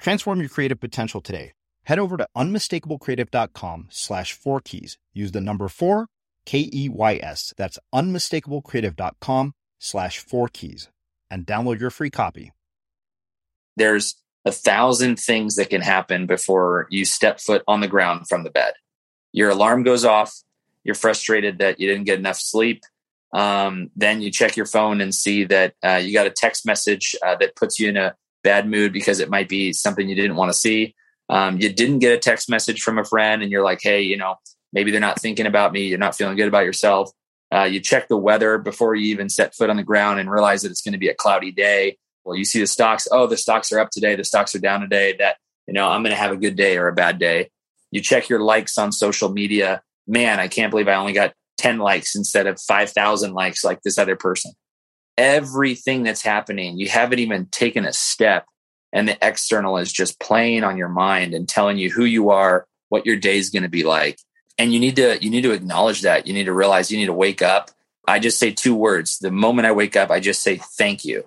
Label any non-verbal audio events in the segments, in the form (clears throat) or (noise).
Transform your creative potential today. Head over to unmistakablecreative.com slash four keys. Use the number four, K E Y S. That's unmistakablecreative.com slash four keys and download your free copy. There's a thousand things that can happen before you step foot on the ground from the bed. Your alarm goes off. You're frustrated that you didn't get enough sleep. Um, then you check your phone and see that uh, you got a text message uh, that puts you in a bad mood because it might be something you didn't want to see. Um, you didn't get a text message from a friend and you're like, hey, you know, maybe they're not thinking about me. You're not feeling good about yourself. Uh, you check the weather before you even set foot on the ground and realize that it's going to be a cloudy day. Well, you see the stocks. Oh, the stocks are up today. The stocks are down today. That, you know, I'm going to have a good day or a bad day. You check your likes on social media. Man, I can't believe I only got 10 likes instead of 5,000 likes like this other person everything that's happening. You haven't even taken a step, and the external is just playing on your mind and telling you who you are, what your day is going to be like. And you need to you need to acknowledge that. You need to realize you need to wake up. I just say two words. The moment I wake up, I just say thank you.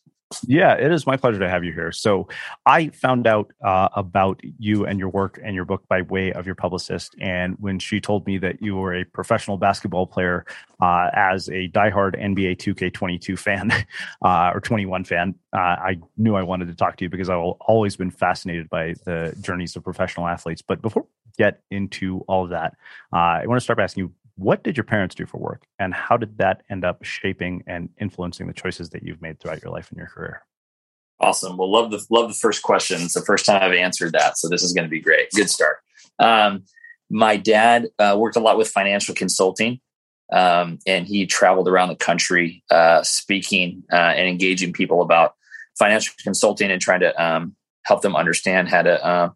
Yeah, it is my pleasure to have you here. So, I found out uh, about you and your work and your book by way of your publicist. And when she told me that you were a professional basketball player uh, as a diehard NBA 2K22 fan (laughs) uh, or 21 fan, uh, I knew I wanted to talk to you because I've always been fascinated by the journeys of professional athletes. But before get into all of that, uh, I want to start by asking you what did your parents do for work and how did that end up shaping and influencing the choices that you've made throughout your life and your career? Awesome. Well love the love the first question. It's the first time i've answered that so this is going to be great. Good start. Um, my dad uh, worked a lot with financial consulting um, and he traveled around the country uh, speaking uh, and engaging people about financial consulting and trying to um, help them understand how to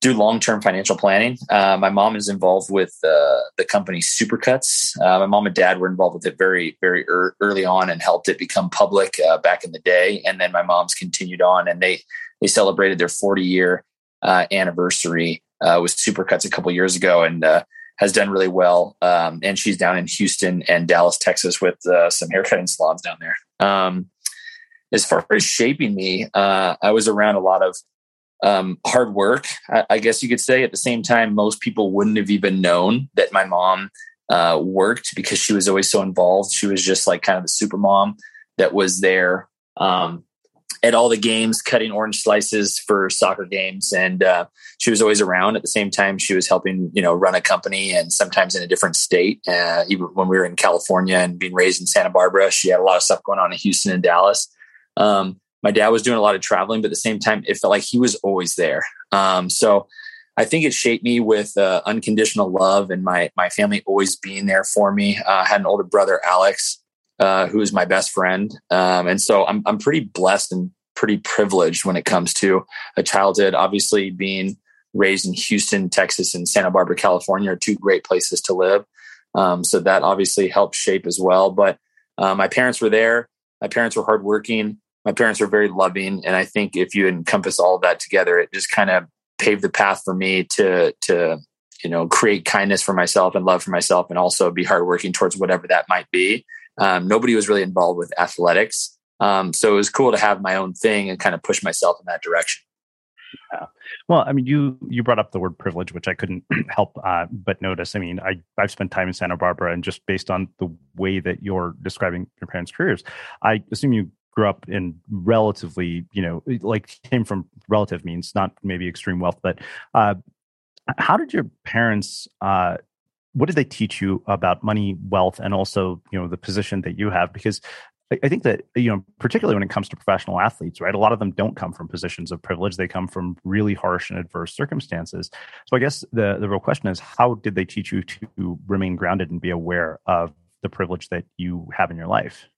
do long-term financial planning. Uh, my mom is involved with uh, the company Supercuts. Uh, my mom and dad were involved with it very, very er- early on and helped it become public uh, back in the day. And then my mom's continued on, and they they celebrated their 40 year uh, anniversary uh, with Supercuts a couple years ago, and has done really well. Um, and she's down in Houston and Dallas, Texas, with some haircutting salons down there. Um, as far as shaping me, I was around a lot of um, hard work, I, I, guess you could say. At the same time, most people wouldn't have even known that my mom uh, worked because she was always so involved. She was just like kind of the super mom that was there um, at all the games, cutting orange slices for soccer games, and uh, she was always around. At the same time, she was helping you know run a company, and sometimes in a different state. Uh, even when we were in California and being raised in Santa Barbara, she had a lot of stuff going on in Houston and Dallas. Um, my dad was doing a lot of traveling, but at the same time, it felt like he was always there. Um, so I think it shaped me with uh, unconditional love and my my family always being there for me. Uh, I had an older brother, Alex, uh, who is my best friend, um, and so I'm I'm pretty blessed and pretty privileged when it comes to a childhood. Obviously, being raised in Houston, Texas, and Santa Barbara, California are two great places to live. Um, so that obviously helped shape as well. But uh, my parents were there. My parents were hardworking my parents were very loving, and I think if you encompass all of that together, it just kind of paved the path for me to to you know, create kindness for myself and love for myself, and also be hardworking towards whatever that might be. Um, nobody was really involved with athletics, um, so it was cool to have my own thing and kind of push myself in that direction. Yeah. Well, I mean, you you brought up the word privilege, which I couldn't (clears throat) help uh, but notice. I mean, I I've spent time in Santa Barbara, and just based on the way that you're describing your parents' careers, I assume you grew up in relatively, you know, like came from relative means, not maybe extreme wealth, but uh, how did your parents? Uh, what did they teach you about money, wealth, and also, you know, the position that you have? Because I think that you know, particularly when it comes to professional athletes, right? A lot of them don't come from positions of privilege; they come from really harsh and adverse circumstances. So, I guess the the real question is, how did they teach you to remain grounded and be aware of the privilege that you have in your life?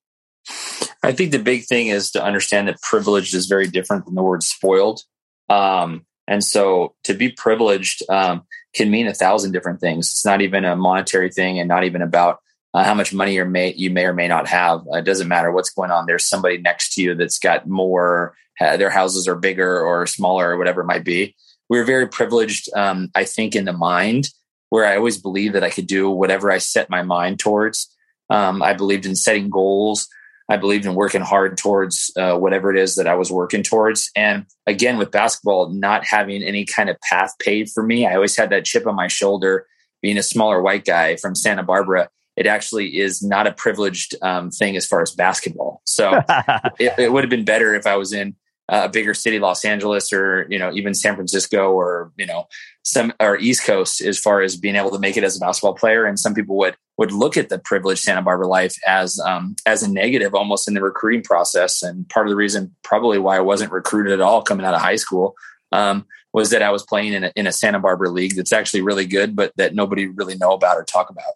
I think the big thing is to understand that privileged is very different than the word spoiled. Um, and so, to be privileged um, can mean a thousand different things. It's not even a monetary thing, and not even about uh, how much money you may you may or may not have. Uh, it doesn't matter what's going on. There's somebody next to you that's got more. Their houses are bigger or smaller or whatever it might be. We are very privileged, um, I think, in the mind, where I always believed that I could do whatever I set my mind towards. Um, I believed in setting goals. I believed in working hard towards uh, whatever it is that I was working towards. And again, with basketball, not having any kind of path paved for me, I always had that chip on my shoulder. Being a smaller white guy from Santa Barbara, it actually is not a privileged um, thing as far as basketball. So (laughs) it, it, would have been better if I was in a bigger city, Los Angeles, or you know even San Francisco, or you know some or East Coast, as far as being able to make it as a basketball player. And some people would would look at the privileged Santa Barbara life as um, as a negative, almost in the recruiting process. And part of the reason, probably why I wasn't recruited at all coming out of high school. Um, was that I was playing in a, in a Santa Barbara league that's actually really good, but that nobody really know about or talk about.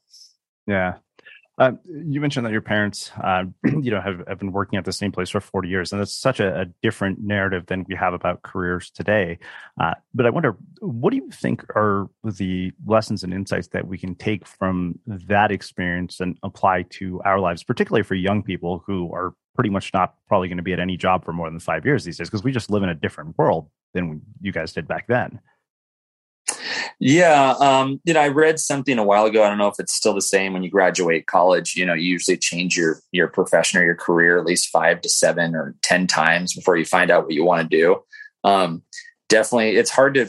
Yeah. Uh, you mentioned that your parents, uh, (clears throat) you know, have, have been working at the same place for 40 years, and it's such a, a different narrative than we have about careers today. Uh, but I wonder, what do you think are the lessons and insights that we can take from that experience and apply to our lives, particularly for young people who are pretty much not probably going to be at any job for more than five years these days, because we just live in a different world than you guys did back then. Yeah, um, you know, I read something a while ago. I don't know if it's still the same when you graduate college. You know, you usually change your your profession or your career at least five to seven or ten times before you find out what you want to do. Um, definitely, it's hard to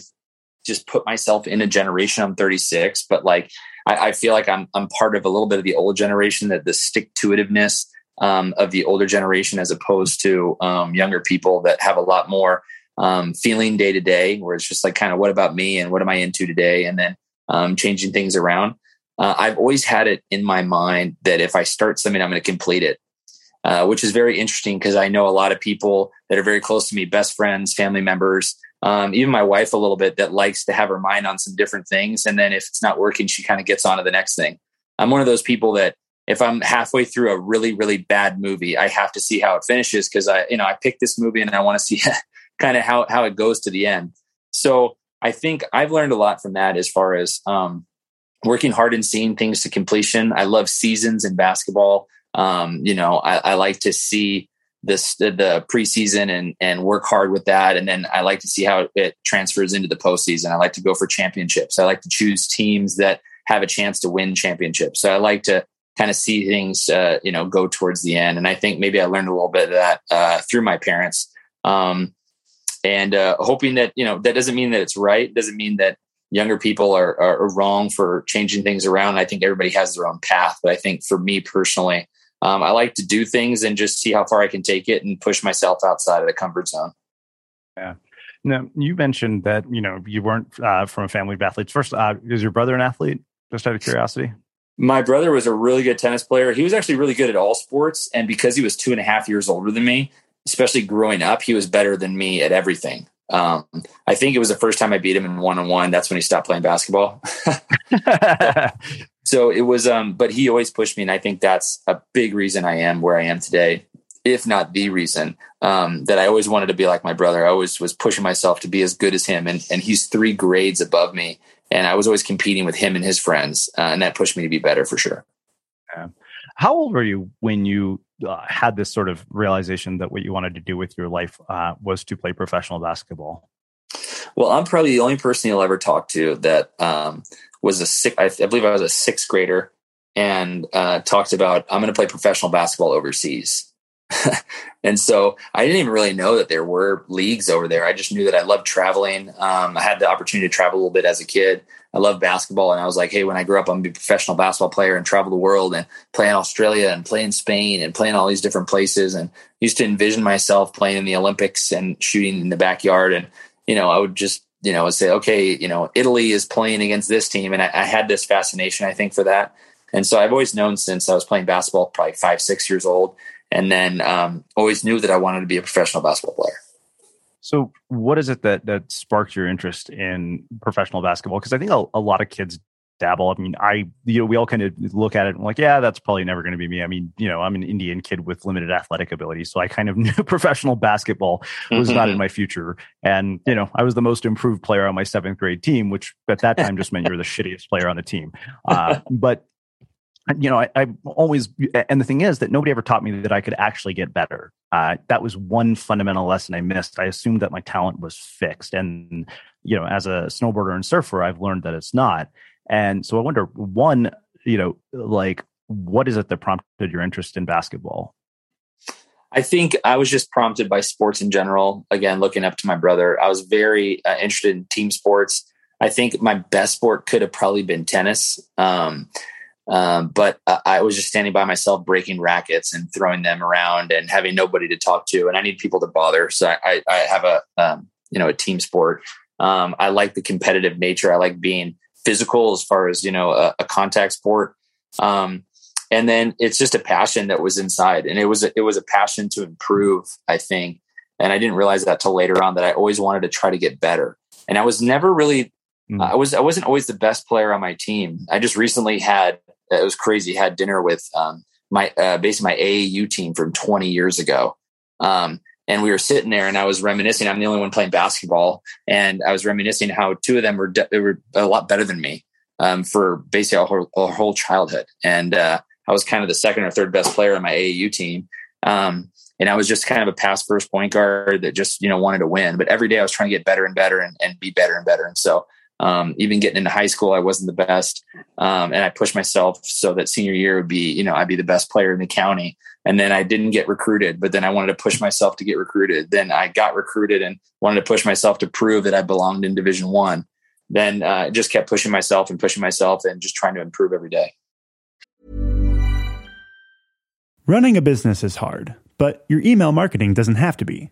just put myself in a generation. I'm 36, but like I, I feel like I'm I'm part of a little bit of the old generation that the stick to itiveness um, of the older generation as opposed to um, younger people that have a lot more um, feeling day to day, where it's just like kind of what about me and what am I into today, and then um, changing things around. Uh, I've always had it in my mind that if I start something, I'm going to complete it, uh, which is very interesting because I know a lot of people that are very close to me, best friends, family members, um, even my wife a little bit that likes to have her mind on some different things, and then if it's not working, she kind of gets on to the next thing. I'm one of those people that if I'm halfway through a really, really bad movie, I have to see how it finishes because I, you know, I picked this movie and I want to see (laughs) kind of how how it goes to the end. So I think I've learned a lot from that as far as um, working hard and seeing things to completion. I love seasons in basketball. Um, you know, I, I, like to see this the, the, preseason and and work hard with that, and then I like to see how it transfers into the postseason. I like to go for championships. I like to choose teams that have a chance to win championships. So I like to kind of see things, uh, you know, go towards the end. And I think maybe I learned a little bit of that uh, through my parents. Um, and uh, hoping that you know that doesn't mean that it's right. Doesn't mean that younger people are, are, wrong for changing things around. I think everybody has their own path. But i think for me personally um, i like to do things and just see how far i can take it and push myself outside of the comfort zone. Yeah. Now you mentioned that you know you weren't uh, from a family of athletes. First uh, is your brother an athlete? Just out of curiosity. My brother was a really good tennis player. He was actually really good at all sports. And because he was two and a half years older than me especially growing up, he was better than me at everything. Um, I think it was the first time I beat him in one on one. That's when he stopped playing basketball. (laughs) so it was, um, but he always pushed me. And I think that's a big reason I am where I am today, if not the reason, um, that I always wanted to be like my brother. I always was pushing myself to be as good as him. And, and he's three grades above me. And I was always competing with him and his friends. Uh, and that pushed me to be better for sure. Yeah. How old were you when you uh, had this sort of realization that what you wanted to do with your life uh, was to play professional basketball? Well, I'm probably the only person you'll ever talk to that um, was a six. I, I, believe I was a sixth grader and uh, talked about I'm going to play professional basketball overseas. (laughs) and so I didn't even really know that there were leagues over there. I just knew that I loved traveling. Um, I had the opportunity to travel a little bit as a kid. I love basketball, and I was like, hey, when I grow up, I'm gonna be a professional basketball player and travel the world and play in Australia and play in Spain and play in all these different places. And used to envision myself playing in the Olympics and shooting in the backyard. And you know, I would just you know say, okay, you know, Italy is playing against this team, and I, I had this fascination, I think, for that. And so I've always known since I was playing basketball, probably five, six years old, and then um, always knew that I wanted to be a professional basketball player. So, what is it that that sparked your interest in professional basketball? Because I think a, a, lot of kids dabble. I mean, I you know we all kind of look at it and like, yeah, that's probably never going to be me. I mean, you know, I'm an Indian kid with limited athletic ability, so I kind of (laughs) knew professional basketball was mm-hmm. not in my future. And you know, I was the most improved player on my seventh grade team, which at that time just meant you're the shittiest player on the team. Uh, but you know, I, I, always, and the thing is that nobody ever taught me that I could actually get better. Uh, that was one fundamental lesson I missed. I assumed that my talent was fixed. And, you know, as a snowboarder and surfer, I've learned that it's not. And so I wonder, one, you know, like, what is it that prompted your interest in basketball? I think I was just prompted by sports in general. Again, looking up to my brother, I was very uh, interested in team sports. I think my best sport could have probably been tennis. Um, um, but uh, I was just standing by myself, breaking rackets and throwing them around, and having nobody to talk to. And I need people to bother, so I, I have a um, you know a team sport. Um, I like the competitive nature. I like being physical as far as you know a, a contact sport. Um, and then it's just a passion that was inside, and it was a, it was a passion to improve. I think, and I didn't realize that till later on that I always wanted to try to get better. And I was never really mm. I was I wasn't always the best player on my team. I just recently had it was crazy. Had dinner with um, my uh, basically my AAU team from 20 years ago. Um, and we were sitting there and I was reminiscing. I'm the only one playing basketball, and I was reminiscing how two of them were de- were a lot better than me um, for basically our whole, our whole childhood. And uh, I was kind of the second or third best player on my AAU team. Um, and I was just kind of a pass first point guard that just you know wanted to win. But every day I was trying to get better and better and, and be better and better. And so um, even getting into high school, I wasn't the best, um, and I pushed myself so that senior year would be, you know, I'd be the best player in the county. And then I didn't get recruited, but then I wanted to push myself to get recruited. Then I got recruited and wanted to push myself to prove that I belonged in Division One. Then uh, just kept pushing myself and pushing myself and just trying to improve every day. Running a business is hard, but your email marketing doesn't have to be.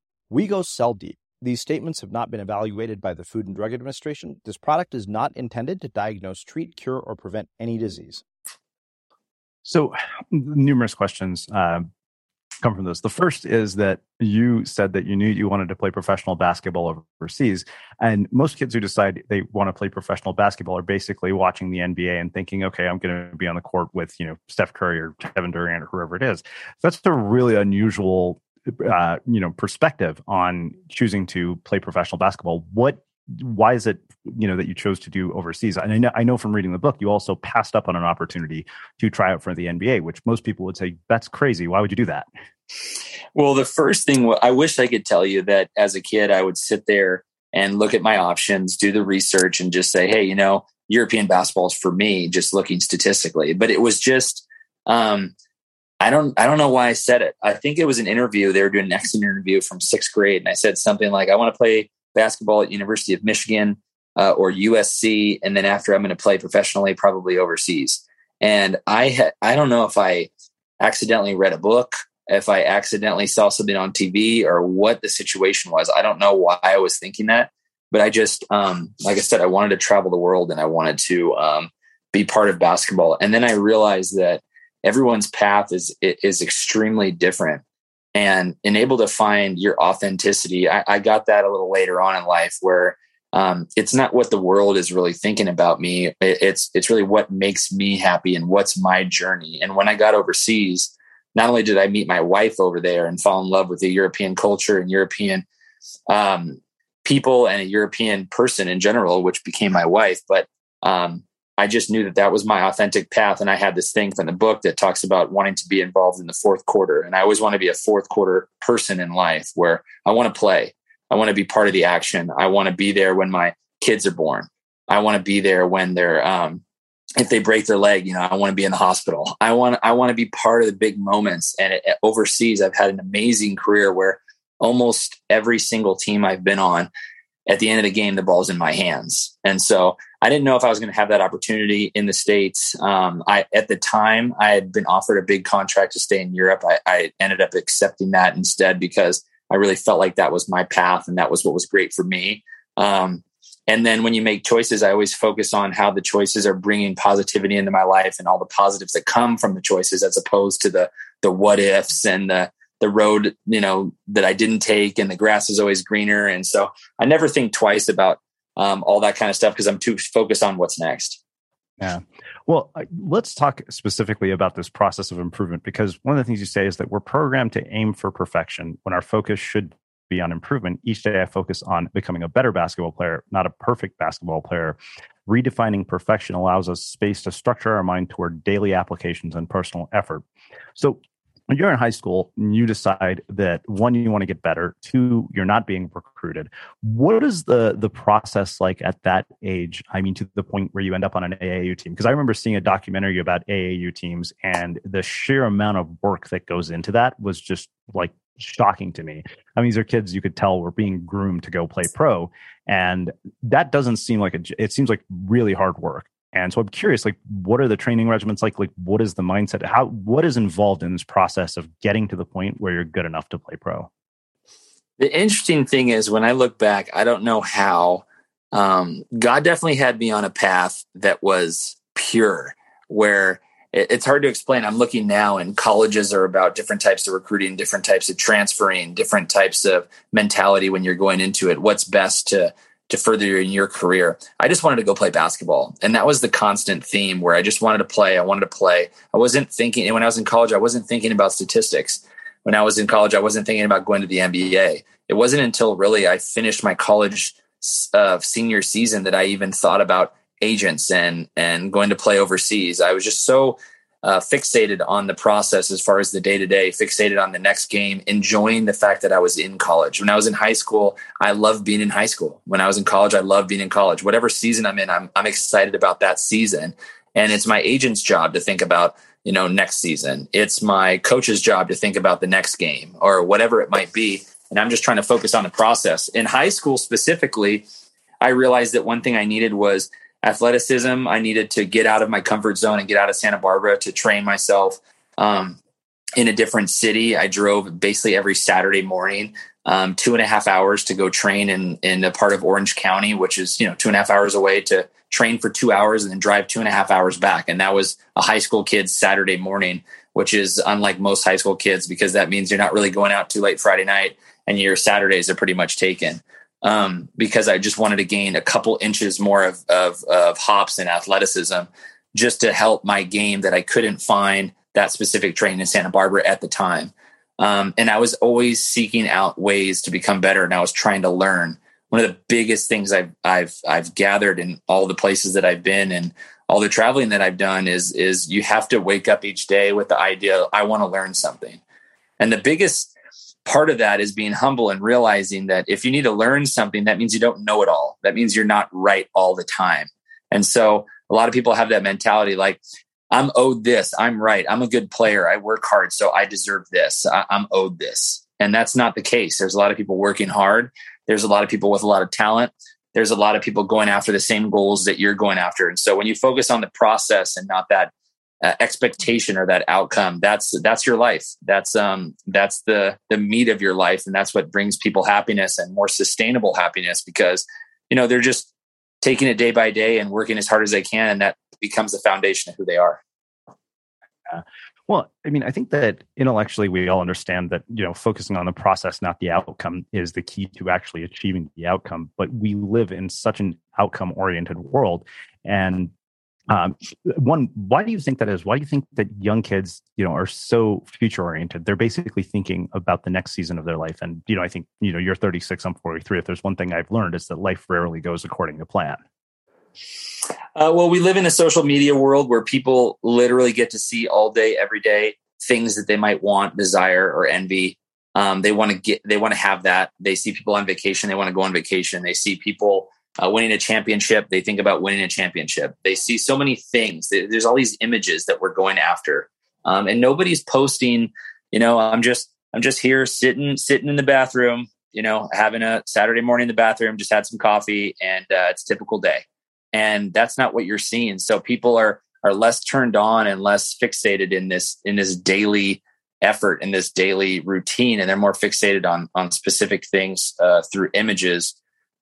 We go cell deep. These statements have not been evaluated by the Food and Drug Administration. This product is not intended to diagnose, treat, cure, or prevent any disease. So, numerous questions uh, come from this. The first is that you said that you knew you wanted to play professional basketball overseas. And most kids who decide they want to play professional basketball are basically watching the NBA and thinking, okay, I'm going to be on the court with, you know, Steph Curry or Kevin Durant or whoever it is. That's a really unusual, uh, you know, perspective on choosing to play professional basketball. What why is it you know that you chose to do overseas? And I know, I know from reading the book you also passed up on an opportunity to try out for the nba which most people would say that's crazy. Why would you do that? Well the first thing i wish i could tell you that as a kid i would sit there and look at my options do the research and just say hey you know european basketball is for me just looking statistically. But it was just um, I don't I don't know why I said it. I think it was an interview. They were doing an exit interview from sixth grade, and I said something like, "I want to play basketball at University of Michigan uh, or USC, and then after I'm going to play professionally, probably overseas. And I I don't know if I accidentally read a book, if I accidentally saw something on TV, or what the situation was. I don't know why I was thinking that, but I just um, like I said, I wanted to travel the world and I wanted to um, be part of basketball. And then I realized that everyone's path is is extremely different and and able to find your authenticity. I, I got that a little later on in life where um, it's not what the world is really thinking about me. It, it's it's really what makes me happy and what's my journey. And when I got overseas, not only did I meet my wife over there and fall in love with the European culture and European um, people and a European person in general, which became my wife, but um, I just knew that that was my authentic path. And I had this thing from the book that talks about wanting to be involved in the fourth quarter. And I always want to be a fourth quarter person in life where I want to play. I want to be part of the action. I want to be there when my kids are born. I want to be there when they're, um, if they break their leg, you know, I want to be in the hospital. I want, I want to be part of the big moments. And it, overseas, I've had an amazing career where almost every single team I've been on, at the end of the game, the ball's in my hands. And so I didn't know if I was going to have that opportunity in the States. Um, I, at the time, I had been offered a big contract to stay in Europe. I, I ended up accepting that instead because I really felt like that was my path and that was what was great for me. Um, and then when you make choices, I always focus on how the choices are bringing positivity into my life and all the positives that come from the choices, as opposed to the the what ifs and the the road you know that I didn't take and the grass is always greener. And so I never think twice about um, all that kind of stuff because I'm too focused on what's next. Yeah. Well, let's talk specifically about this process of improvement because one of the things you say is that we're programmed to aim for perfection when our focus should be on improvement. Each day I focus on becoming a better basketball player, not a perfect basketball player. Redefining perfection allows us space to structure our mind toward daily applications and personal effort. So, when you're in high school and you decide that one you want to get better two you're not being recruited what is the the process like at that age? I mean to the point where you end up on an aau team because i remember seeing a documentary about aau teams and the sheer amount of work that goes into that was just like shocking to me. I mean these are kids you could tell were being groomed to go play pro and that doesn't seem like a it seems like really hard work and so I'm curious, like, what are the training regimens like? Like, what is the mindset? How what is involved in this process of getting to the point where you're good enough to play pro? The interesting thing is, when I look back, I don't know how. Um, God definitely had me on a path that was pure, where it's hard to explain. I'm looking now, and colleges are about different types of recruiting, different types of transferring, different types of mentality when you're going into it. What's best to to further in your career. I just wanted to go play basketball. And that was the constant theme where I just wanted to play. I wanted to play. I wasn't thinking, and when I was in college, I wasn't thinking about statistics. When I was in college, I wasn't thinking about going to the NBA. It wasn't until really I finished my college uh, senior season that I even thought about agents and and going to play overseas. I was just so uh, fixated on the process as far as the day to day, fixated on the next game, enjoying the fact that I was in college. When I was in high school, I loved being in high school. When I was in college, I loved being in college. Whatever season I'm in, I'm, I'm excited about that season. And it's my agent's job to think about you know, next season. It's my coach's job to think about the next game or whatever it might be. And I'm just trying to focus on the process. In high school specifically, I realized that one thing I needed was athleticism. I needed to get out of my comfort zone and get out of Santa Barbara to train myself um, in a different city. I drove basically every Saturday morning, um, two and a half hours to go train in in a part of Orange County, which is you know two and a half hours away to train for two hours and then drive two and a half hours back. And that was a high school kid's Saturday morning, which is unlike most high school kids because that means you're not really going out too late Friday night and your Saturdays are pretty much taken. Um, because I just wanted to gain a couple inches more of, of, of hops and athleticism just to help my game that I couldn't find that specific training in Santa Barbara at the time. Um, and I was always seeking out ways to become better, and I was trying to learn. One of the biggest things I've I've I've gathered in all the places that I've been and all the traveling that I've done is is you have to wake up each day with the idea I want to learn something. And the biggest part of that is being humble and realizing that if you need to learn something, that means you don't know it all. That means you're not right all the time. And so a lot of people have that mentality like, I'm owed this. I'm right. I'm a good player. I work hard, so I deserve this. I, am owed this. And that's not the case. There's a lot of people working hard. There's a lot of people with a lot of talent. There's a lot of people going after the same goals that you're going after. And so when you focus on the process and not that uh, expectation or that outcome, that's that's your life. That's um that's the the meat of your life, and that's what brings people happiness and more sustainable happiness because you know they're just taking it day by day and working as hard as they can, and that becomes the foundation of who they are. Uh, well, I mean, I think that intellectually we all understand that you know focusing on the process, not the outcome, is the key to actually achieving the outcome. But we live in such an outcome-oriented world, and um, one, why do you think that is? Why do you think that young kids, you know, are so future oriented? They're basically thinking about the next season of their life. And you know, I think you know, you're 36, I'm 43. If there's one thing I've learned, is that life rarely goes according to plan. Uh, well, we live in a social media world where people literally get to see all day, every day things that they might want, desire, or envy. Um, they want to get, they want to have that. They see people on vacation, they want to go on vacation. They see people uh, winning a championship, they think about winning a championship. They see so many things. There's all these images that we're going after, um, and nobody's posting. You know, I'm just I'm just here sitting sitting in the bathroom. You know, having a Saturday morning in the bathroom, just had some coffee, and uh, it's typical day and that's not what you're seeing so people are are less turned on and less fixated in this in this daily effort in this daily routine and they're more fixated on on specific things uh, through images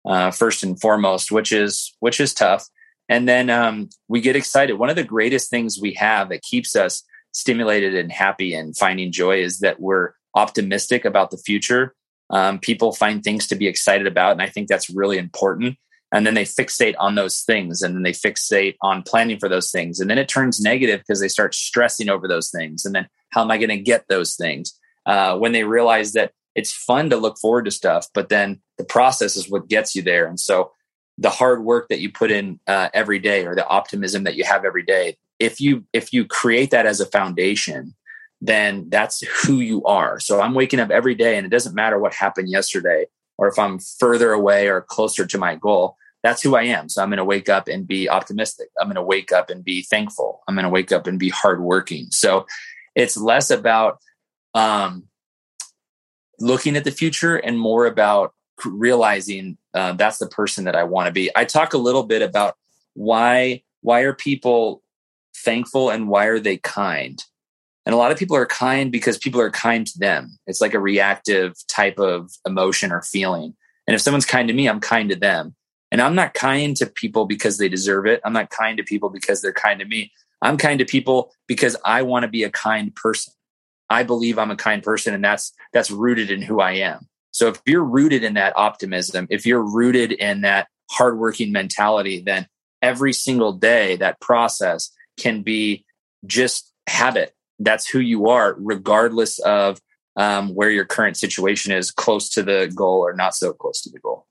uh, first and foremost which is which is tough. And then um, we get excited. One of the greatest things we have that keeps us stimulated and happy and finding joy is that we're optimistic about the future. Um, people find things to be excited about and i think that's really important. And then they fixate on those things and then they fixate on planning for those things. And then it turns negative because they start stressing over those things. And then how am i going to get those things? Uh, when they realize that it's fun to look forward to stuff but then the process is what gets you there and so the hard work that you put in uh, every day or the optimism that you have every day if you if you create that as a foundation then that's who you are so i'm waking up every day and it doesn't matter what happened yesterday or if I'm further away or closer to my goal, that's who I am. So I'm going to wake up and be optimistic. I'm going to wake up and be thankful. I'm going to wake up and be hardworking. So it's less about um, looking at the future and more about realizing uh, that's the person that I want to be. I talk a little bit about why why are people thankful and why are they kind? And a lot of people are kind because people are kind to them. It's like a reactive type of emotion or feeling. And if someone's kind to me, I'm kind to them. And I'm not kind to people because they deserve it. I'm not kind to people because they're kind to me. I'm kind to people because I want to be a kind person. I believe I'm a kind person and that's that's rooted in who I am. So if you're rooted in that optimism, if you're rooted in that hardworking mentality, then every single day that process can be just habit that's who you are, regardless of um, where your current situation is, close to the goal or not so close to the goal.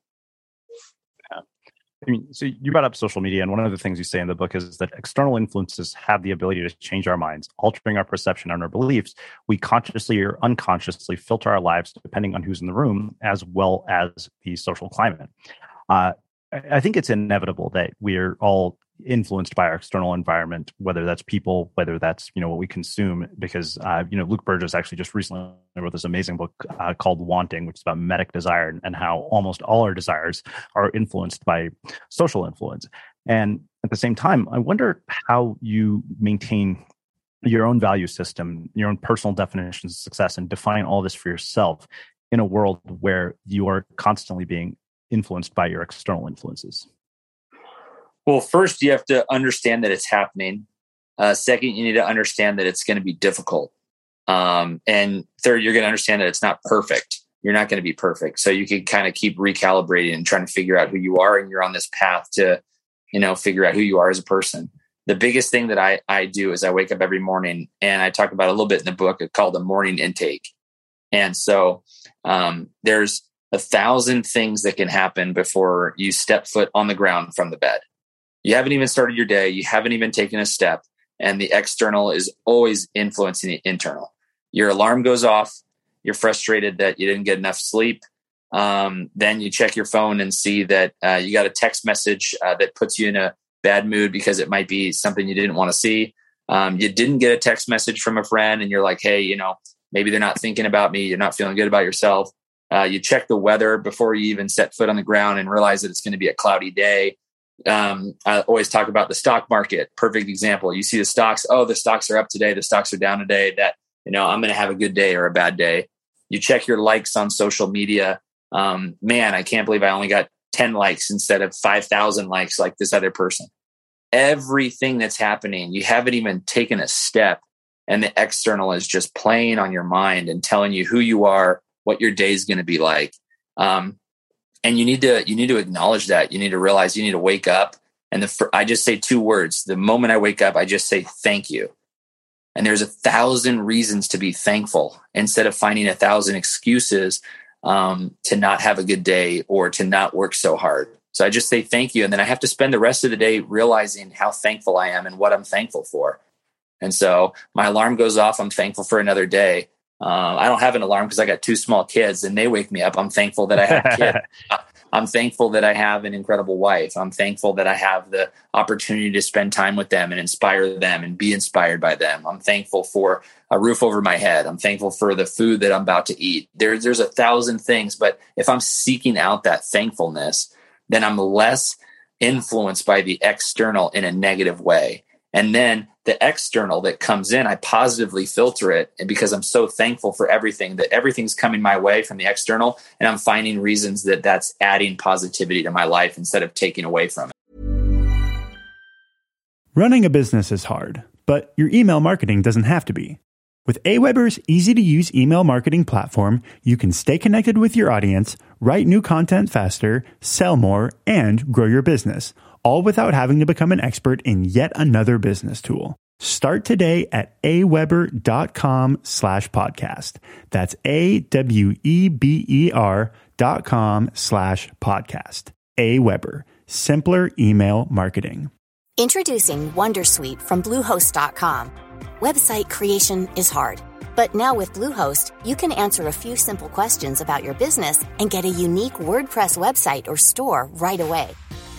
I mean, so you brought up social media, and one of the things you say in the book is that external influences have the ability to change our minds, altering our perception and our beliefs. We consciously or unconsciously filter our lives depending on who's in the room, as well as the social climate. Uh, I think it's inevitable that we're all influenced by our external environment, whether that's people, whether that's you know what we consume. Because uh, you know Luke Burgis actually just recently wrote this amazing book uh, called Wanting, which is about mimetic desire and how almost all our desires are influenced by social influence. And at the same time, I wonder how you maintain your own value system, your own personal definitions of success, and define all this for yourself in a world where you are constantly being influenced by your external influences. Well, first, you have to understand that it's happening. Uh, second, you need to understand that it's going to be difficult. Um, and third, you're going to understand that it's not perfect. You're not going to be perfect. So you can kind of keep recalibrating and trying to figure out who you are. And you're on this path to, you know, figure out who you are as a person. The biggest thing that I, I do is I wake up every morning and I talk about a little bit in the book called the morning intake. And so um, there's a thousand things that can happen before you step foot on the ground from the bed. You haven't even started your day. You haven't even taken a step. And the external is always influencing the internal. Your alarm goes off. You're frustrated that you didn't get enough sleep. Um, then you check your phone and see that uh, you got a text message uh, that puts you in a bad mood because it might be something you didn't want to see. Um, you didn't get a text message from a friend and you're like, hey, you know, maybe they're not thinking about me. You're not feeling good about yourself. Uh, you check the weather before you even set foot on the ground and realize that it's going to be a cloudy day um, I always talk about the stock market. Perfect example. You see the stocks. Oh, the stocks are up today. The stocks are down today. That you know, I'm going to have a good day or a bad day. You check your likes on social media. Um, man, I can't believe I only got 10 likes instead of 5,000 likes like this other person. Everything that's happening, you haven't even taken a step, and the external is just playing on your mind and telling you who you are, what your day is going to be like. Um, and you need to you need to acknowledge that. You need to realize you need to wake up. And the i just say two words. The moment i wake up i just say thank you. And there's a thousand reasons to be thankful instead of finding a thousand excuses um, to not have a good day or to not work so hard. So i just say thank you. And then i have to spend the rest of the day realizing how thankful i am and what i'm thankful for. And so my alarm goes off. I'm thankful for another day uh, I don't have an alarm because I got two small kids and they wake me up. I'm thankful that I have kids. (laughs) I'm thankful that I have an incredible wife. I'm thankful that I have the opportunity to spend time with them and inspire them and be inspired by them. I'm thankful for a roof over my head. I'm thankful for the food that I'm about to eat. There, there's a thousand things, but if I'm seeking out that thankfulness, then I'm less influenced by the external in a negative way. And then the external that comes in, I positively filter it. And because I'm so thankful for everything, that everything's coming my way from the external, and I'm finding reasons that that's adding positivity to my life instead of taking away from it. Running a business is hard, but your email marketing doesn't have to be. With Aweber's easy to use email marketing platform, you can stay connected with your audience, write new content faster, sell more, and grow your business all without having to become an expert in yet another business tool. Start today at aweber.com slash podcast. That's A-W-E-B-E-R dot com slash podcast. Aweber, simpler email marketing. Introducing Wondersuite from Bluehost.com. Website creation is hard, but now with Bluehost, you can answer a few simple questions about your business and get a unique WordPress website or store right away.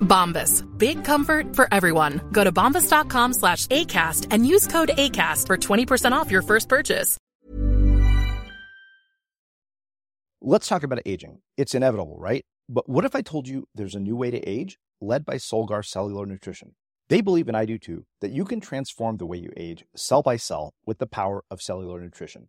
Bombas. Big comfort for everyone. Go to bombas.com slash ACAST and use code ACAST for 20% off your first purchase. Let's talk about aging. It's inevitable, right? But what if I told you there's a new way to age led by Solgar Cellular Nutrition? They believe, and I do too, that you can transform the way you age cell by cell with the power of cellular nutrition.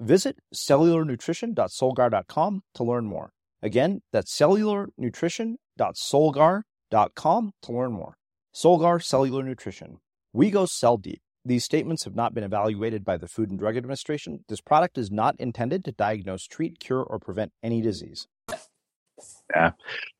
Visit cellularnutrition.solgar.com to learn more. Again, that's cellularnutrition.solgar.com to learn more. Solgar Cellular Nutrition. We go cell deep. These statements have not been evaluated by the Food and Drug Administration. This product is not intended to diagnose, treat, cure, or prevent any disease. Yeah.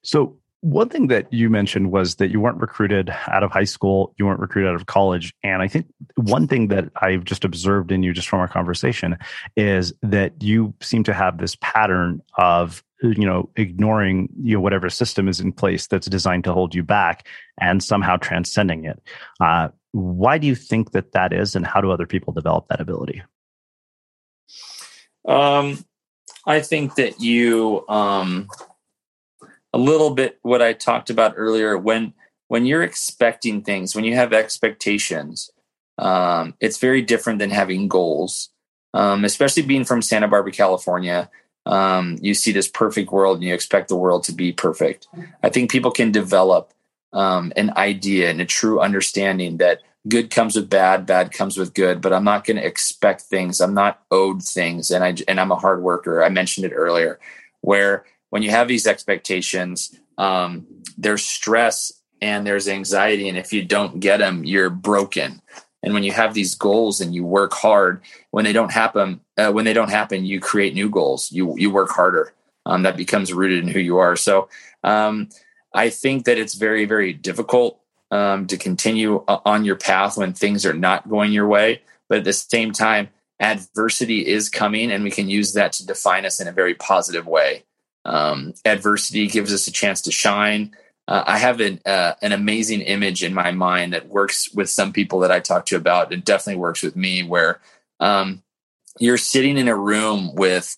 So one thing that you mentioned was that you weren't recruited out of high school, you weren't recruited out of college. And I think one thing that I've just observed in you just from our conversation is that you seem to have this pattern of you know ignoring you know whatever system is in place that's designed to hold you back and somehow transcending it uh, why do you think that that is and how do other people develop that ability um, i think that you um, a little bit what I talked about earlier when when you're expecting things, when you have expectations, um, it's very different than having goals. Um, especially being from Santa Barbara, California, um, you see this perfect world and you expect the world to be perfect. I think people can develop um, an idea and a true understanding that good comes with bad, bad comes with good. But I'm not going to expect things. I'm not owed things, and I and I'm a hard worker. I mentioned it earlier, where when you have these expectations, um, there's stress and there's anxiety. And if you don't get them, you're broken. And when you have these goals and you work hard, when they don't happen, uh, when they don't happen, you create new goals. You you work harder. Um, that becomes rooted in who you are. So um, I think that it's very very difficult um, to continue on your path when things are not going your way. But at the same time, adversity is coming, and we can use that to define us in a very positive way. Um, adversity gives us a chance to shine. Uh, I have an uh, an amazing image in my mind that works with some people that I talk to about. It definitely works with me, where um, you're sitting in a room with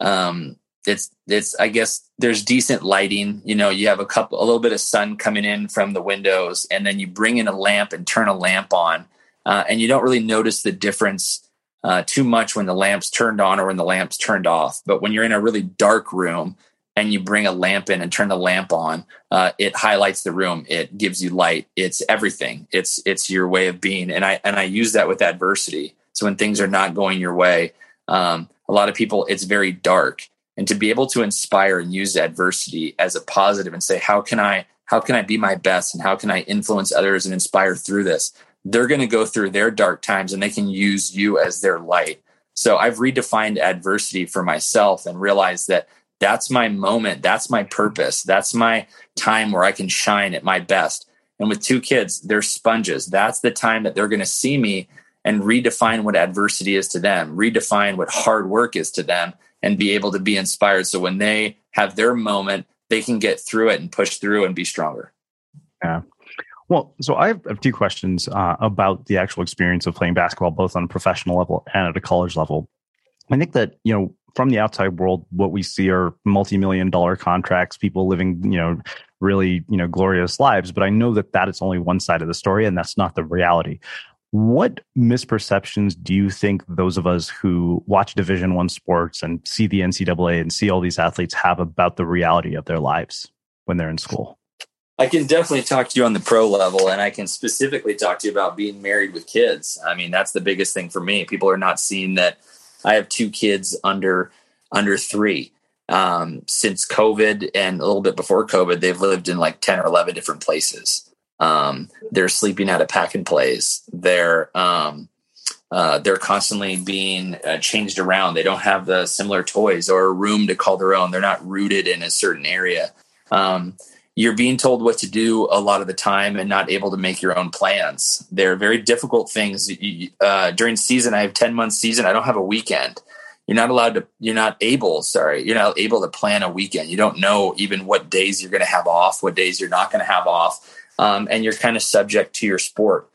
um, it's it's I guess there's decent lighting. You know, you have a couple a little bit of sun coming in from the windows, and then you bring in a lamp and turn a lamp on, uh, and you don't really notice the difference uh, too much when the lamp's turned on or when the lamp's turned off. But when you're in a really dark room and you bring a lamp in and turn the lamp on, uh, it highlights the room. It gives you light. It's everything. It's it's your way of being. And I and I use that with adversity. So when things are not going your way, um, a lot of people it's very dark. And to be able to inspire and use adversity as a positive and say, how can I how can I be my best and how can I influence others and inspire through this? They're going to go through their dark times and they can use you as their light. So I've redefined adversity for myself and realized that that's my moment. That's my purpose. That's my time where I can shine at my best. And with two kids, they're sponges. That's the time that they're going to see me and redefine what adversity is to them, redefine what hard work is to them, and be able to be inspired. So when they have their moment, they can get through it and push through and be stronger. Yeah. Well, so I have few questions uh, about the actual experience of playing basketball, both on a professional level and at a college level. I think that, you know, from the outside world, what we see are multi-million dollar contracts, people living, you know, really, you know, glorious lives. But I know that that is only one side of the story, and that's not the reality. What misperceptions do you think those of us who watch Division One sports and see the NCAA and see all these athletes have about the reality of their lives when they're in school? I can definitely talk to you on the pro level, and I can specifically talk to you about being married with kids. I mean, that's the biggest thing for me. People are not seeing that I have two kids under under three. Um, since COVID and a little bit before COVID, they've lived in like ten or eleven different places. Um, they're sleeping at a pack and plays. They're um, uh, they're constantly being uh, changed around. They don't have the similar toys or a room to call their own. They're not rooted in a certain area. Um, you're being told what to do a lot of the time and not able to make your own plans. They're very difficult things. Uh, during season, I have 10 months season. I don't have a weekend. You're not allowed to, you're not able, sorry, you're not able to plan a weekend. You don't know even what days you're going to have off, what days you're not going to have off. Um, and you're kind of subject to your sport.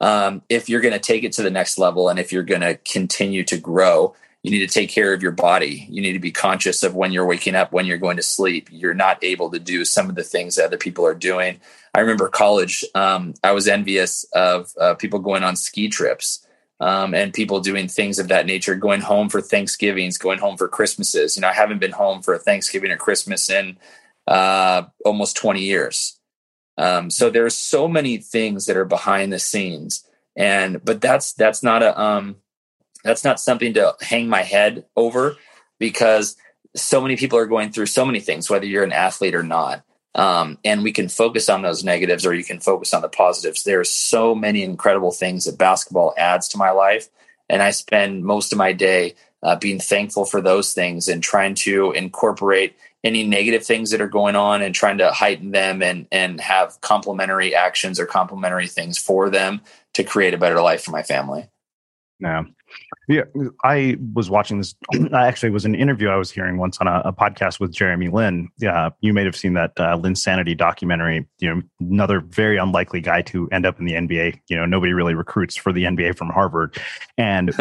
Um, if you're going to take it to the next level and if you're going to continue to grow, You need to take care of your body. You need to be conscious of when you're waking up, when you're going to sleep. You're not able to do some of the things that other people are doing. I remember college, um, I was envious of uh, people going on ski trips um, and people doing things of that nature, going home for Thanksgivings, going home for Christmases. You know, I haven't been home for a Thanksgiving or Christmas in uh, almost 20 years. Um, so there's so many things that are behind the scenes, and but that's that's not a um, that's not something to hang my head over because so many people are going through so many things, whether you're an athlete or not. Um, and we can focus on those negatives or you can focus on the positives. There are so many incredible things that basketball adds to my life. And I spend most of my day uh, being thankful for those things and trying to incorporate any negative things that are going on and trying to heighten them and, and have complementary actions or complementary things for them to create a better life for my family. Yeah. Yeah, I was watching this. I actually was an interview I was hearing once on a, a podcast with Jeremy Lin. Yeah, you may have seen that uh, Linsanity documentary. You know, another very unlikely guy to end up in the NBA. You know, nobody really recruits for the NBA from Harvard, and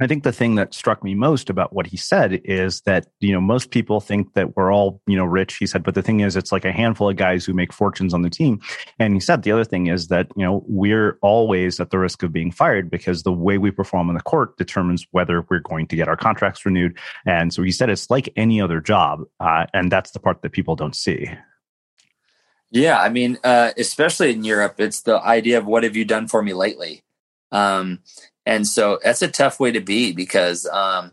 I think the thing that struck me most about what he said is that, you know, most people think that we're all, you know, rich. He said, but the thing is, it's like a handful of guys who make fortunes on the team. And he said the other thing is that, you know, we're always at the risk of being fired because the way we perform on the court determines whether we're going to get our contracts renewed. And so he said it's like any other job. Uh, and that's the part that people don't see. Yeah. I mean, uh, especially in Europe, it's the idea of what have you done for me lately? Um, and so that's a tough way to be because um,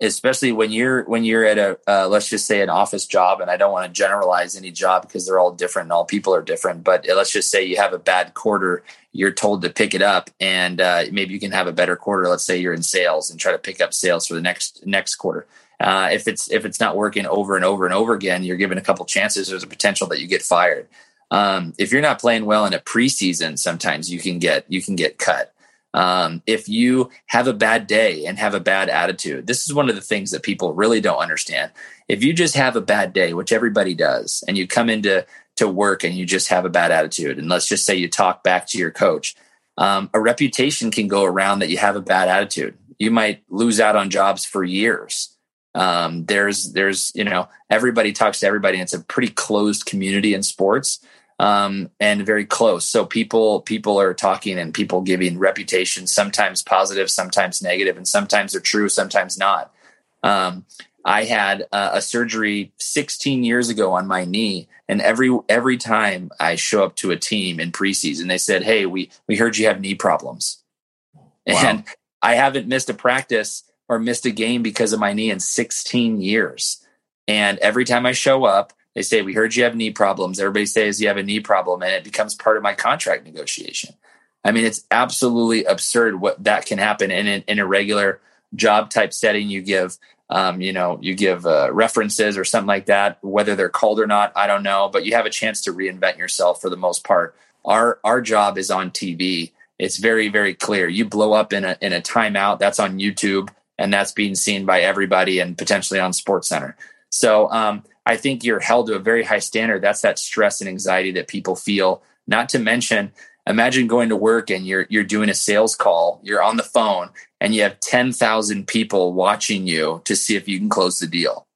especially when you're when you're at a uh, let's just say an office job and i don't want to generalize any job because they're all different and all people are different but let's just say you have a bad quarter you're told to pick it up and uh, maybe you can have a better quarter let's say you're in sales and try to pick up sales for the next next quarter. Uh, if it's if it's not working over and over and over again you're given a couple chances there's a potential that you get fired. Um, if you're not playing well in a preseason sometimes you can get you can get cut um, if you have a bad day and have a bad attitude, this is one of the things that people really don't understand. If you just have a bad day, which everybody does, and you come into to work and you just have a bad attitude, and let's just say you talk back to your coach, um, a reputation can go around that you have a bad attitude. You might lose out on jobs for years. Um, there's there's you know everybody talks to everybody. And it's a pretty closed community in sports um, and very close. So people people are talking and people giving reputations, sometimes positive, sometimes negative, and sometimes they're true, sometimes not. Um, I had uh, a surgery 16 years ago on my knee, and every every time I show up to a team in preseason, they said, "Hey, we we heard you have knee problems," wow. and I haven't missed a practice or missed a game because of my knee in 16 years. And every time I show up, they say, We heard you have knee problems. Everybody says you have a knee problem, and it becomes part of my contract negotiation. I mean, it's absolutely absurd what that can happen in, in, a regular job type setting. You give, um, you know, you give uh, references or something like that, whether they're called or not, I don't know, but you have a chance to reinvent yourself for the most part. Our our job is on TV. It's very very clear. You blow up in a in a timeout, that's on YouTube, and that's being seen by everybody and potentially on Sports Center. So um, I think you're held to a very high standard. That's that stress and anxiety that people feel. Not to mention, imagine going to work and you're you're doing a sales call, you're on the phone, and you have ten thousand people watching you to see if you can close the deal.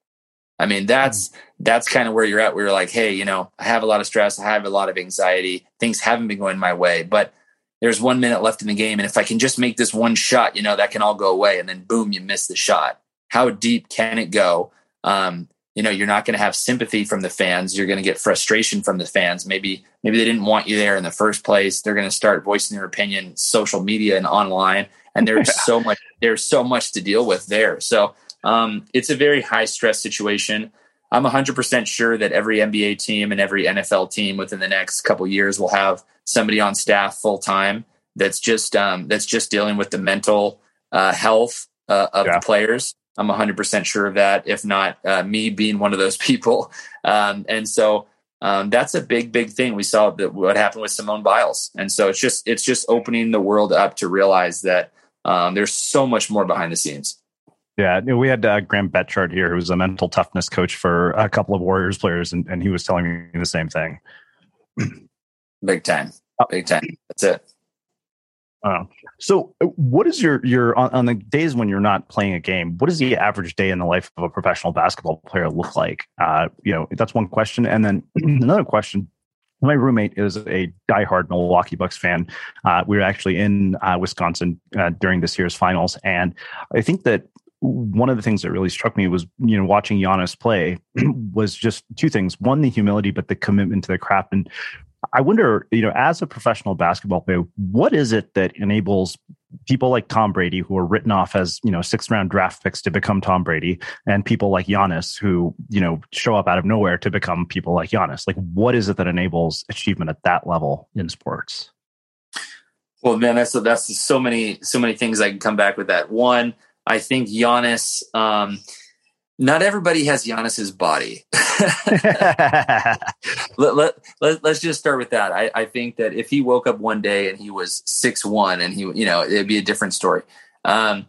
I mean, that's that's kind of where you're at. Where you're like, hey, you know, I have a lot of stress, I have a lot of anxiety, things haven't been going my way, but there's one minute left in the game, and if I can just make this one shot, you know, that can all go away, and then boom, you miss the shot. How deep can it go? Um, you know you're not going to have sympathy from the fans. You're going to get frustration from the fans. Maybe maybe they didn't want you there in the first place. They're going to start voicing their opinion social media and online and there's so much there's so much to deal with there. So um, it's a very high stress situation. I'm 100% sure that every nba team and every nfl team within the next couple years will have somebody on staff full time that's just um, that's just dealing with the mental uh, health uh, of yeah. the players I'm 100% sure of that, if not uh, me being one of those (laughs) people. Um, and so um, that's a big, big thing. We saw that what happened with Simone Biles. And so it's just, it's just opening the world up to realize that um, there's so much more behind the scenes. Yeah, we had uh, Graham Betchart here, who was a mental toughness coach for a couple of Warriors players, and, and he was telling me the same thing. Big time. Big time. That's it. So, uh, what is your your on, on, the days when you're not playing a game? What does the average day in the life of a professional basketball player look like? Uh, you know, that's one question, and then (clears throat) another question. My roommate is a diehard Milwaukee Bucks fan. Uh, we were actually in uh, Wisconsin uh, during this year's finals, and I think that one of the things that really struck me was you know watching Giannis play (clears throat) was just two things: one, the humility, but the commitment to the craft, and I wonder, you know, as a professional basketball player, what is it that enables people like Tom Brady, who are written off as, you know, sixth round draft picks to become Tom Brady, and people like Giannis, who, you know, show up out of nowhere to become people like Giannis? Like, what is it that enables achievement at that level in sports? Well, man, that's that's so many so many things I can come back with that. One, I think Giannis. Um, not everybody has Giannis's body. (laughs) (laughs) let, let, let, us just start with that. I, I think that if he woke up one day and he was six one and he, you know, it'd be a different story. Um,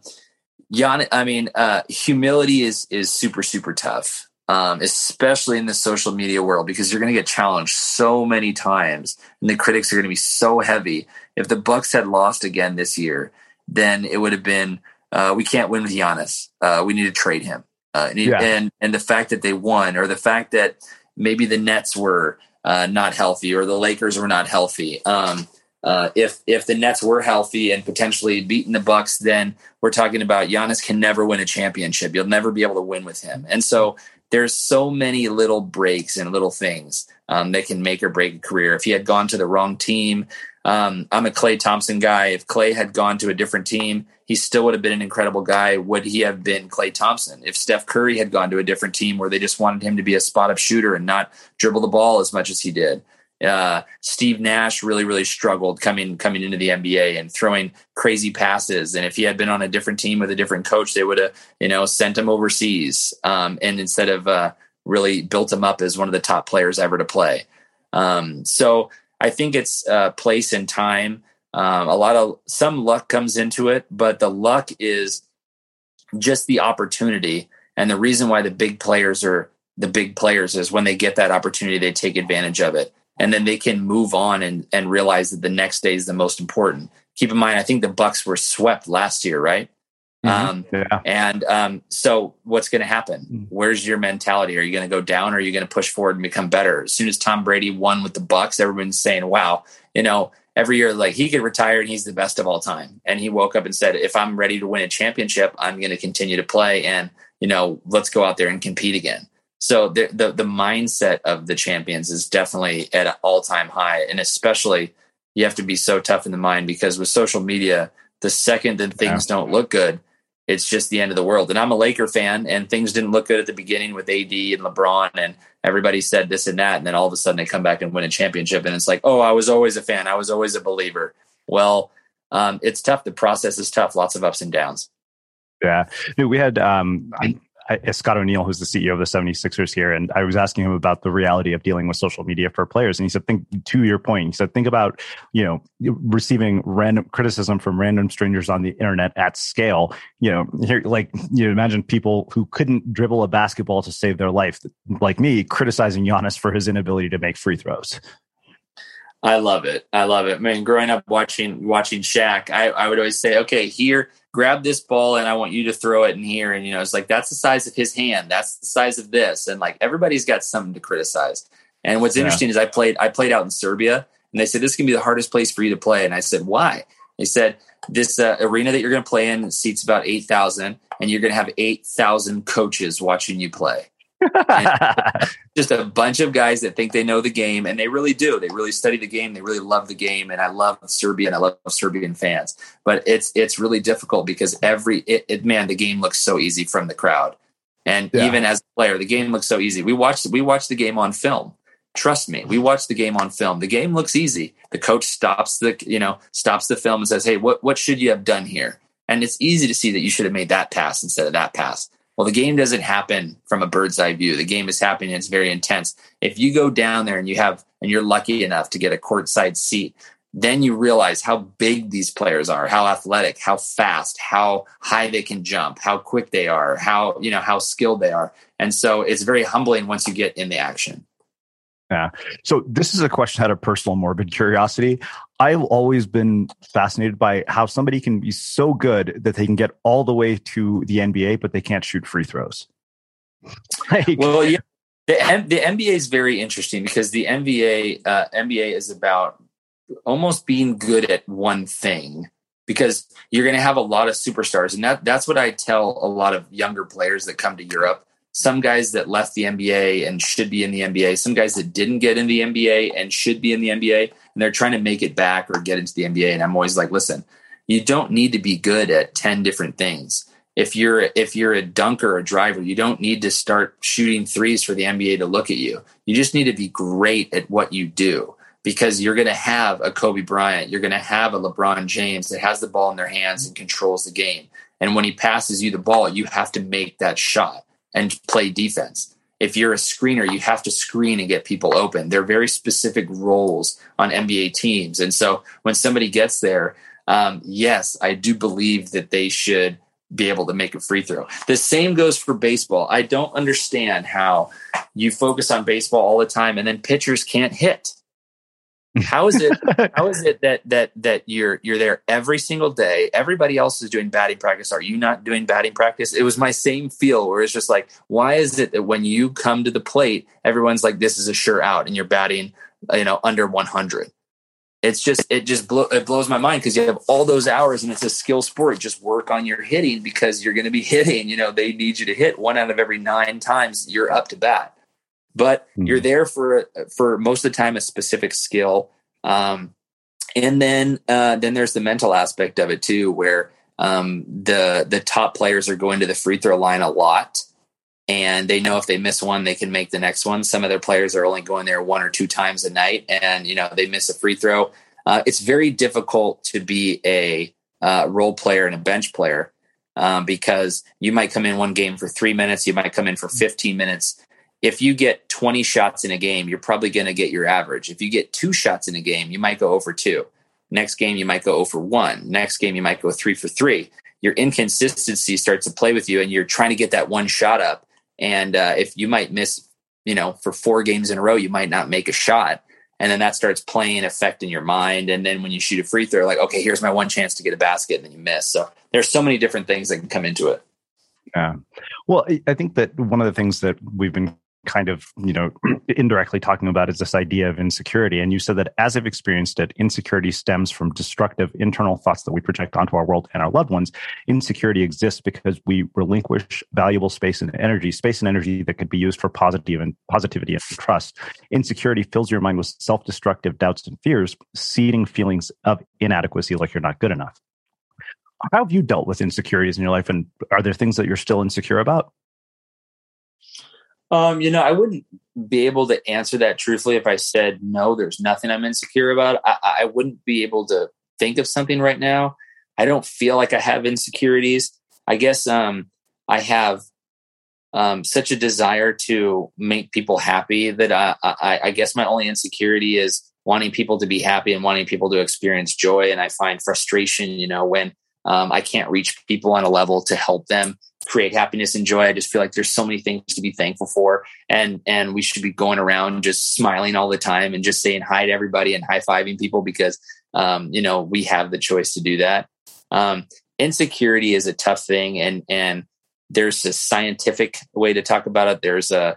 Gian, I mean, uh, humility is is super super tough, um, especially in the social media world because you're going to get challenged so many times, and the critics are going to be so heavy. If the Bucks had lost again this year, then it would have been uh, we can't win with Giannis. Uh, we need to trade him. Uh, and, yeah. and, and the fact that they won, or the fact that maybe the Nets were uh, not healthy, or the Lakers were not healthy. Um, uh, if if the Nets were healthy and potentially beating the Bucks, then we're talking about Giannis can never win a championship. You'll never be able to win with him. And so there's so many little breaks and little things um, that can make or break a career. If he had gone to the wrong team, um, I'm a Klay Thompson guy. If Klay had gone to a different team, he still would have been an incredible guy. Would he have been Klay Thompson? If Steph Curry had gone to a different team where they just wanted him to be a spot up shooter and not dribble the ball as much as he did, uh, Steve Nash really, really struggled coming coming into the NBA and throwing crazy passes. And if he had been on a different team with a different coach, they would have, you know, sent him overseas. Um, and instead of uh, really built him up as one of the top players ever to play. Um, so I think it's uh, place and time. Um, a lot of some luck comes into it, but the luck is just the opportunity. And the reason why the big players are the big players is when they get that opportunity, they take advantage of it. And then they can move on and, and realize that the next day is the most important. Keep in mind, I think the Bucks were swept last year, right? Mm-hmm. Um, yeah. And um, so, what's going to happen? Mm-hmm. Where's your mentality? Are you going to go down, or are you going to push forward and become better? As soon as Tom Brady won with the Bucs, everyone's saying, "Wow, you know." Every year, like he could retire and he's the best of all time. And he woke up and said, "If I'm ready to win a championship, I'm going to continue to play, and you know, let's go out there and compete again." So the, the the mindset of the champions is definitely at an all time high, and especially you have to be so tough in the mind because with social media, the second that things yeah. don't look good, it's just the end of the world. And I'm a Laker fan, and things didn't look good at the beginning with AD and LeBron, and everybody said this and that, and then all of a sudden they come back and win a championship, and it's like, oh, I was always a fan, I was always a believer. Well, um, it's tough. The process is tough. Lots of ups and downs. Yeah, we had um, Uh, Scott O'Neil, who's the CEO of the 76ers here, and I was asking him about the reality of dealing with social media for players. And he said, think to your point, he said, think about, you know, receiving random criticism from random strangers on the internet at scale. You know, here, like, you imagine people who couldn't dribble a basketball to save their life, like me, criticizing Giannis for his inability to make free throws. I love it. I love it. I mean, growing up watching watching Shaq, I, I would always say, okay, here, grab this ball and I want you to throw it in here. And you know, it's like that's the size of his hand. That's the size of this. And like everybody's got something to criticize. And what's yeah. interesting is I played I played out in Serbia and they said this can be the hardest place for you to play. And I said, why? They said this uh, arena that you're going to play in seats about 8,000 and you're going to have 8,000 coaches watching you play. (laughs) just a bunch of guys that think they know the game, and they really do. They really study the game. They really love the game, and I love Serbia and I love Serbian fans. But it's it's really difficult because every it, it man, the game looks so easy from the crowd, and yeah. even as a player, the game looks so easy. We watched we watched the game on film. Trust me, we watched the game on film. The game looks easy. The coach stops the you know stops the film and says, "Hey, what what should you have done here?" And it's easy to see that you should have made that pass instead of that pass. Well, the game doesn't happen from a bird's eye view. The game is happening. It's very intense. If you go down there and you have, and you're lucky enough to get a courtside seat, then you realize how big these players are, how athletic, how fast, how high they can jump, how quick they are, how, you know, how skilled they are. And so it's very humbling once you get in the action. Yeah. So this is a question out of personal morbid curiosity. I've always been fascinated by how somebody can be so good that they can get all the way to the NBA, but they can't shoot free throws. (laughs) Like, well, yeah, the the NBA is very interesting because the NBA uh, NBA is about almost being good at one thing because you're going to have a lot of superstars, and that that's what I tell a lot of younger players that come to Europe some guys that left the NBA and should be in the NBA, some guys that didn't get in the NBA and should be in the NBA, and they're trying to make it back or get into the NBA. And I'm always like, listen, you don't need to be good at 10 different things. If you're if you're a dunker a driver, you don't need to start shooting threes for the NBA to look at you. You just need to be great at what you do because you're going to have a Kobe Bryant, you're going to have a LeBron James that has the ball in their hands and controls the game. And when he passes you the ball, you have to make that shot and play defense. If you're a screener, you have to screen and get people open. They're very specific roles on NBA teams. And so when somebody gets there, um, yes, I do believe that they should be able to make a free throw. The same goes for baseball. I don't understand how you focus on baseball all the time and then pitchers can't hit. How is it? how is it (laughs) that that that you're you're there every single day? Everybody else is doing batting practice. Are you not doing batting practice? It was my same feel where it's just like, why is it that when you come to the plate, everyone's like, this is a sure out, and you're batting, you know, under 100. It's just it just blow, it blows my mind because you have all those hours and it's a skill sport. Just work on your hitting because you're going to be (laughs) hitting. You know, they need you to hit one out of every nine times you're up to bat but mm-hmm. you're there for for most of the time a specific skill um, and then uh, then there's the mental aspect of it too where um, the the top players are going to the free throw line a lot and they know if they miss one they can make the next one. Some of their players are only going there one or two times a night and you know they miss a free throw. Uh, it's very difficult to be a uh, role player and a bench player um, because you might come in one game for three minutes you might come in for 15 minutes if you get 20 shots in a game, you're probably going to get your average. If you get two shots in a game, you might go over two. Next game, you might go over one. Next game, you might go three for three. Your inconsistency starts to play with you, and you're trying to get that one shot up. And uh, if you might miss, you know, for four games in a row, you might not make a shot. And then that starts playing effect in your mind. And then when you shoot a free throw, like, okay, here's my one chance to get a basket, and then you miss. So there's so many different things that can come into it. Yeah. Well, I think that one of the things that we've been kind of you know (clears throat) indirectly talking about is this idea of insecurity. And you said that as i've experienced it insecurity stems from destructive internal thoughts that we project onto our world and our loved ones. Insecurity exists because we relinquish valuable space and energy space and energy that could be used for positive and positivity and trust. Insecurity fills your mind with self-destructive doubts and fears seeding feelings of inadequacy like you're not good enough. How have you dealt with insecurities in your life and are there things that you're still insecure about um, you know, I wouldn't be able to answer that truthfully if I said no. There's nothing I'm insecure about. I, I wouldn't be able to think of something right now. I don't feel like I have insecurities. I guess um, I have um, such a desire to make people happy that I, I, I guess my only insecurity is wanting people to be happy and wanting people to experience joy. And I find frustration, you know, when um, I can't reach people on a level to help them create happiness and joy. I just feel like there's so many things to be thankful for, and and we should be going around just smiling all the time and just saying hi to everybody and high fiving people because um, you know we have the choice to do that. Um, insecurity is a tough thing, and and there's a scientific way to talk about it. There's a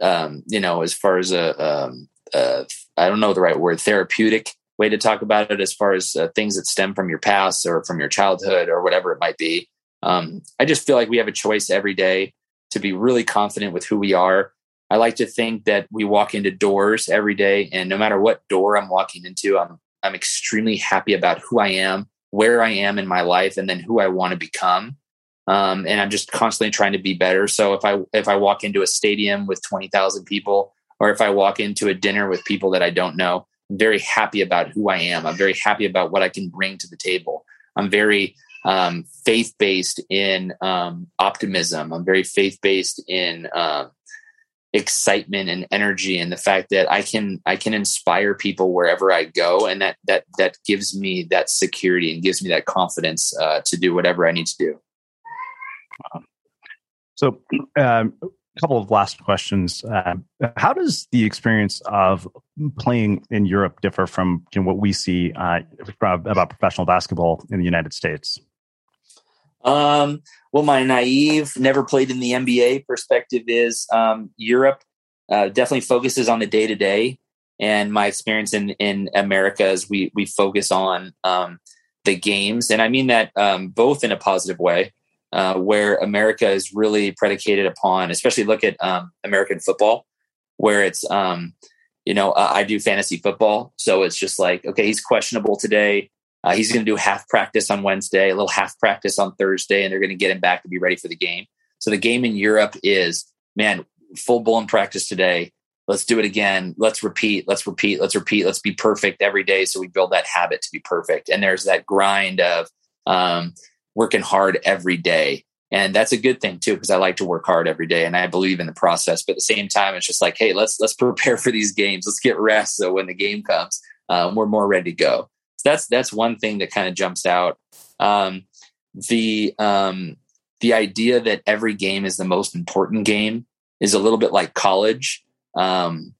um, you know as far as a, um, a I don't know the right word therapeutic way to talk about it as far as uh, things that stem from your past or from your childhood or whatever it might be um, I just feel like we have a choice every day to be really confident with who we are. I like to think that we walk into doors every day, and no matter what door I'm walking into, I'm I'm extremely happy about who I am, where I am in my life, and then who I want to become. Um, and I'm just constantly trying to be better. So if I if I walk into a stadium with twenty thousand people, or if I walk into a dinner with people that I don't know, very happy about who I am. I'm very happy about what I can bring to the table. I'm very um, faith based in um, optimism. I'm very faith based in uh, excitement and energy, and the fact that I can I can inspire people wherever I go, and that that that gives me that security and gives me that confidence uh, to do whatever I need to do. So, um, couple of last questions. Uh, how does the experience of playing in Europe differ from you know, what we see uh, about professional basketball in the United States? Um, well, my naive, never played in the NBA perspective is um, Europe uh, definitely focuses on the day to day. And my experience in, in America is we, we focus on um, the games. And I mean that um, both in a positive way, uh, where America is really predicated upon, especially look at um, American football, where it's, um, you know, uh, I do fantasy football. So it's just like, okay, he's questionable today. Uh, he's going to do half practice on Wednesday, a little half practice on Thursday, and they're going to get him back to be ready for the game. So the game in Europe is, man, full blown practice today. Let's do it again. Let's repeat. Let's repeat. Let's repeat. Let's be perfect every day. So we build that habit to be perfect. And there's that grind of um, working hard every day. And that's a good thing too, because I like to work hard every day and I believe in the process. But at the same time, it's just like, hey, let's let's prepare for these games. Let's get rest so when the game comes, um, we're more ready to go. So that's that's one thing that kind of jumps out. Um, the um, the idea that every game is the most important game is a little bit like college. Um,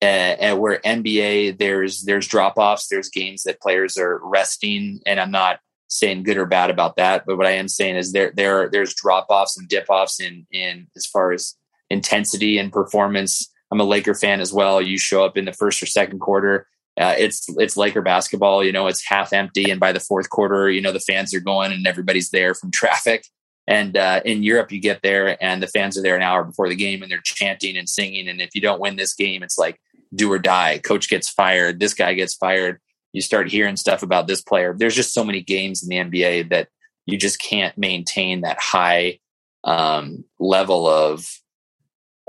and, where NBA, there's there's drop offs, there's games that players are resting, and I'm not saying good or bad about that, but what I am saying is there there there's drop offs and dip offs in in as far as intensity and performance. I'm a Laker fan as well. You show up in the first or second quarter, uh, it's it's Laker basketball. You know, it's half empty, and by the fourth quarter, you know the fans are going and everybody's there from (laughs) traffic. And uh, in Europe, you get there and the fans are there an hour before the game and they're chanting and singing. And if you don't win this game, it's like do or die. Coach gets fired. This guy gets fired. You start hearing stuff about this player. There's just so many games in the NBA that you just can't maintain that high um, level of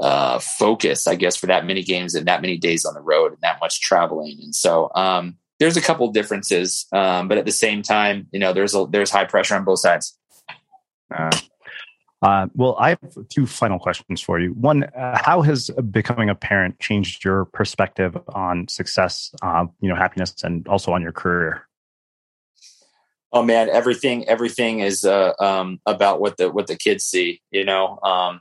uh, focus, I guess, for that many games and that many days on the road and that much traveling. And so um, there's a couple differences, um, but at the same time, you know, there's a, there's high pressure on both sides. Uh, uh, well, I have two final questions for you. One, uh, how has becoming a parent changed your perspective on success, uh, you know, happiness, and also on your career? Oh man, everything everything is uh, um, about what the what the kids see. You know, um,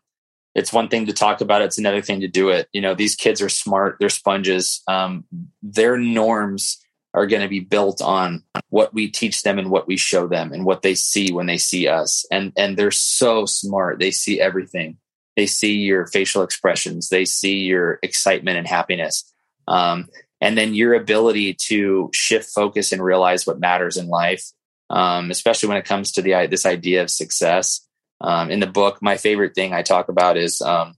it's one thing to talk about it, it's another thing to do it. You know, these kids are smart; they're sponges. Um, their norms are going to be built on what we teach them and what we show them and what they see when they see us. And and they're so smart. They see everything. They see your facial expressions. They see your excitement and happiness. Um, and then your ability to shift focus and realize what matters in life, um, especially when it comes to the this idea of success. Um, in the book, my favorite thing I talk about is, um,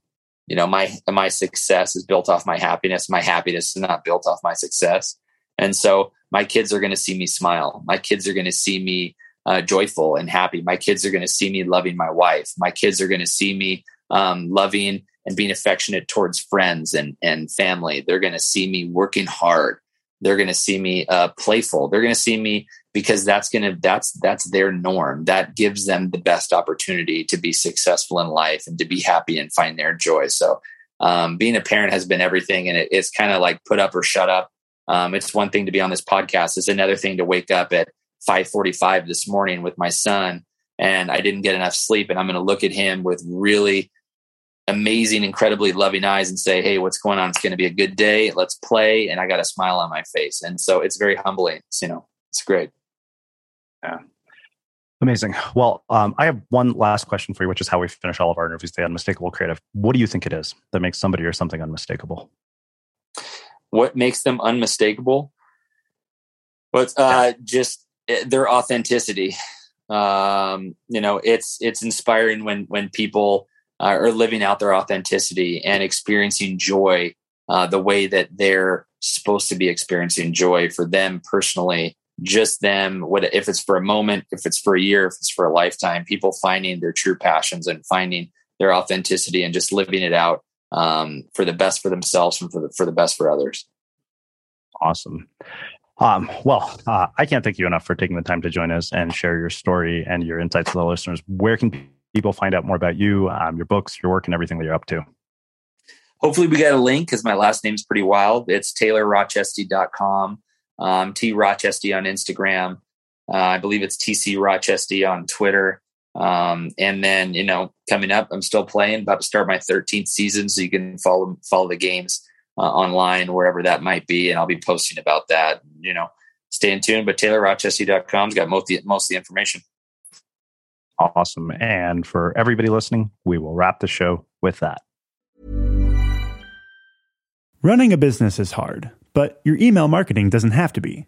you know, my my success is built off my happiness. My happiness is not built off my success. And so my kids are going to see me smile. My kids are going to see me uh, joyful and happy. My kids are going to see me loving my wife. My kids are going to see me um, loving and being affectionate towards friends and, and family. They're going to see me working hard. They're going to see me uh, playful. They're going to see me because that's going to that's that's their norm. That gives them the best opportunity to be successful in life and to be happy and find their joy. So um, being a parent has been everything, and it, it's kind of like put up or shut up. Um, it's one thing to be on this podcast. It's another thing to wake up at 5:45 this morning with my son, and I didn't get enough sleep, and I'm going to look at him with really amazing, incredibly loving eyes and say, "Hey, what's going on? It's going to be a good day. Let's play." And I got a smile on my face, and so it's very humbling. It's, you know, it's great. Yeah. Amazing. Well, um, I have one last question for you, which is how we finish all of our interviews. The unmistakable creative. What do you think it is that makes somebody or something unmistakable? What makes them unmistakable but uh, just eh, their authenticity. Um, you know it's it's inspiring when when people are living out their authenticity and experiencing joy uh, the way that they're supposed to be experiencing joy for them personally just them what if it's for a moment if it's for a year if it's for a lifetime people finding their true passions and finding their authenticity and just living it out um, for the best for themselves and for the, for the best for others. Awesome. Um, well, uh, I can't thank you enough for taking the time to join us and share your story and your insights with the listeners. Where can people find out more about you, um, your books, your work, and everything that you're up to? Hopefully, we got a link because my last name's pretty wild. It's taylorrochestie.com, um, T Rochestie on Instagram. Uh, I believe it's TC Rochestie on Twitter. Um, and then, you know, coming up, I'm still playing, about to start my 13th season. So you can follow, follow the games uh, online, wherever that might be. And I'll be posting about that, you know, stay in tune. But TaylorRochestie.com's got most of the, most of the information. Awesome. And for everybody listening, we will wrap the show with that. Running a business is hard, but your email marketing doesn't have to be.